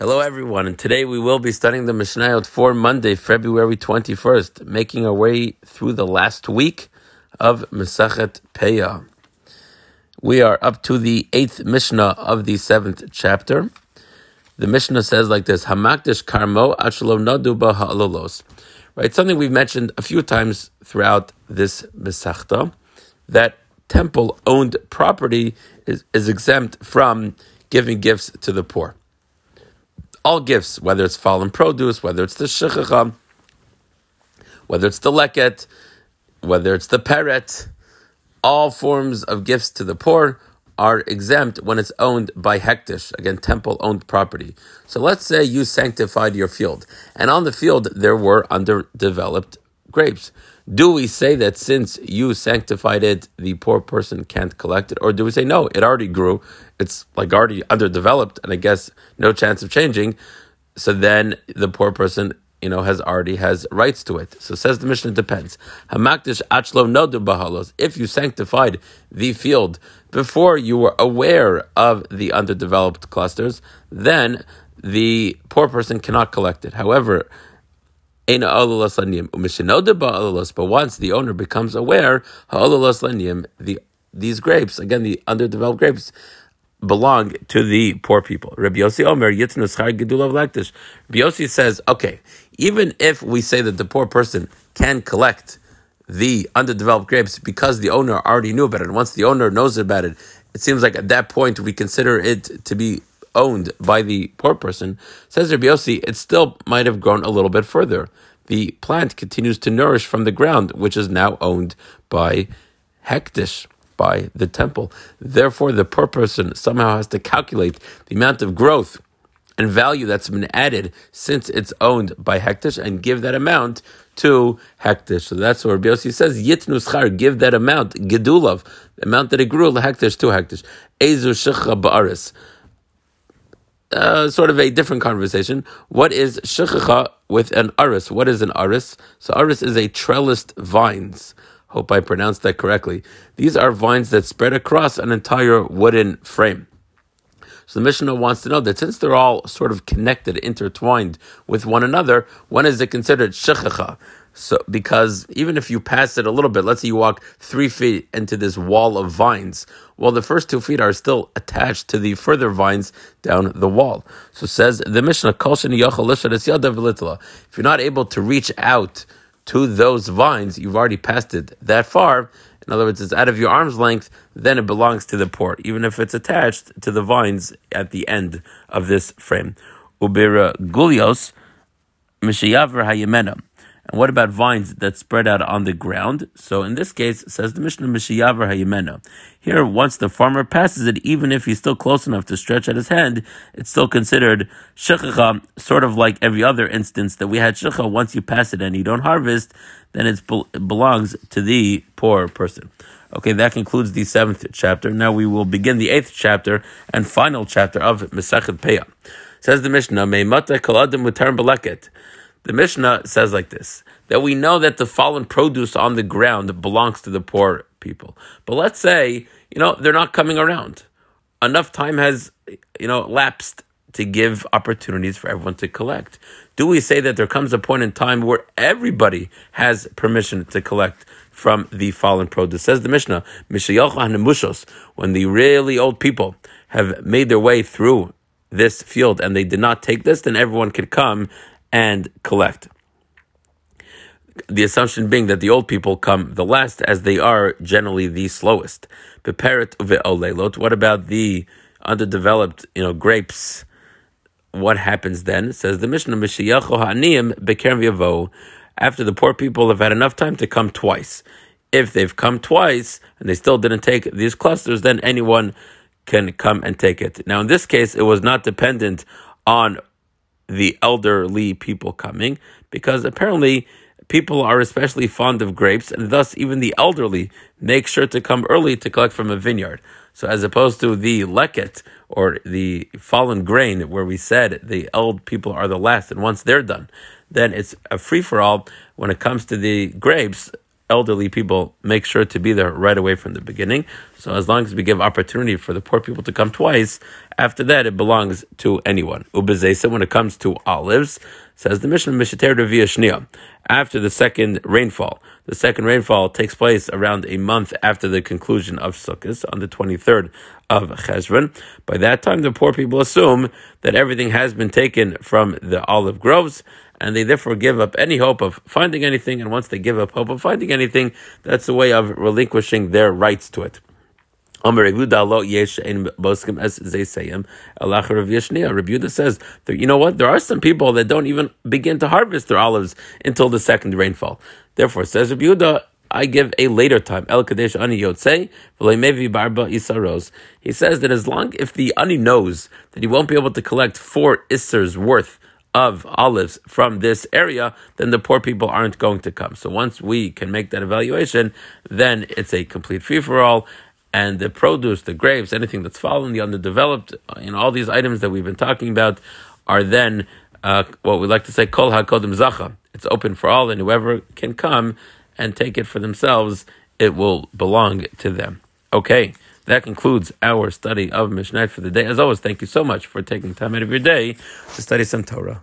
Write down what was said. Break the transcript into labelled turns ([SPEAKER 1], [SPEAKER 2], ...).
[SPEAKER 1] Hello, everyone, and today we will be studying the Mishnayot for Monday, February 21st, making our way through the last week of Mesachet Peah. We are up to the eighth Mishnah of the seventh chapter. The Mishnah says like this: Hamakdish karmo achlo nadu ha'alolos. Right, something we've mentioned a few times throughout this Mesachta, that temple-owned property is, is exempt from giving gifts to the poor. All gifts, whether it's fallen produce, whether it's the shechacha, whether it's the leket, whether it's the peret, all forms of gifts to the poor are exempt when it's owned by hekdesh, again, temple owned property. So let's say you sanctified your field, and on the field there were underdeveloped grapes. Do we say that since you sanctified it, the poor person can't collect it? Or do we say, no, it already grew, it's like already underdeveloped, and I guess no chance of changing? So then the poor person you know, has already has rights to it. So says the Mishnah depends. Hamakdish achlo nodu bahalos. If you sanctified the field before you were aware of the underdeveloped clusters, then the poor person cannot collect it. However, but once the owner becomes aware, the these grapes, again the underdeveloped grapes, belong to the poor people. Rabbi Yossi Omer Rabbi Yossi says, okay, even if we say that the poor person can collect the underdeveloped grapes because the owner already knew about it, and once the owner knows about it, it seems like at that point we consider it to be owned by the poor person. Says Rabbi Yossi, it still might have grown a little bit further. The plant continues to nourish from the ground, which is now owned by Hekdesh by the temple. Therefore, the poor person somehow has to calculate the amount of growth and value that's been added since it's owned by Hekdesh and give that amount to Hekdesh. So that's what Rabbi Yossi says, Yitnu schar, give that amount, Gedulav, the amount that it grew, Hekdesh to Hekdesh. Ezu shechcha ba'aris. Uh, sort of a different conversation. What is shechacha with an aris? What is an aris? So aris is a trellised vines. Hope I pronounced that correctly. These are vines that spread across an entire wooden frame. So the Mishnah wants to know that since they're all sort of connected, intertwined with one another, when is it considered shechacha? So, because even if you pass it a little bit, let's say you walk three feet into this wall of vines, well, the first two feet are still attached to the further vines down the wall. So says the Mishnah, if you're not able to reach out to those vines, you've already passed it that far. In other words, it's out of your arm's length, then it belongs to the port, even if it's attached to the vines at the end of this frame. Ubira gulios, mishayaver hayemena. And what about vines that spread out on the ground? So in this case, says the Mishnah Mishayavar Hayimena. Here, once the farmer passes it, even if he's still close enough to stretch out his hand, it's still considered shechacha, sort of like every other instance that we had shecha. Once you pass it and you don't harvest, then it belongs to the poor person. Okay, that concludes the seventh chapter. Now we will begin the eighth chapter and final chapter of Mesachet Peah. Says the Mishnah, Meimata kaladim mutar beleket. The Mishnah says like this that we know that the fallen produce on the ground belongs to the poor people. But let's say, you know, they're not coming around. Enough time has, you know, lapsed to give opportunities for everyone to collect. Do we say that there comes a point in time where everybody has permission to collect from the fallen produce? Says the Mishnah, when the really old people have made their way through this field and they did not take this, then everyone could come and collect. The assumption being that the old people come the last, as they are generally the slowest. What about the underdeveloped, you know, grapes? What happens then? Says the Mishnah, after the poor people have had enough time to come twice. If they've come twice and they still didn't take these clusters, then anyone can come and take it. Now, in this case, it was not dependent on the elderly people coming because apparently people are especially fond of grapes and thus even the elderly make sure to come early to collect from a vineyard. So as opposed to the leket or the fallen grain where we said the old people are the last and once they're done, then it's a free for all when it comes to the grapes. Elderly people make sure to be there right away from the beginning. So as long as we give opportunity for the poor people to come twice, after that it belongs to anyone. Ubezesa, when it comes to olives, says the mission Mishnah Mishater Shnia. After the second rainfall, the second rainfall takes place around a month after the conclusion of Sukkot on the 23rd of Cheshvan. By that time, the poor people assume that everything has been taken from the olive groves and they therefore give up any hope of finding anything. And once they give up hope of finding anything, that's a way of relinquishing their rights to it. Rebuda says that you know what? There are some people that don't even begin to harvest their olives until the second rainfall. Therefore, says Rebuda, I give a later time. El Kadesh Ani Yotze, Barba Isaros. He says that as long if the Ani knows that he won't be able to collect four Issers worth of olives from this area, then the poor people aren't going to come. So once we can make that evaluation, then it's a complete free for all. And the produce, the grapes, anything that's fallen, the underdeveloped, you know, all these items that we've been talking about are then uh, what we like to say, kol hakodim zacha. It's open for all, and whoever can come and take it for themselves, it will belong to them. Okay. That concludes our study of Mishnah for the day. As always, thank you so much for taking time out of your day to study some Torah.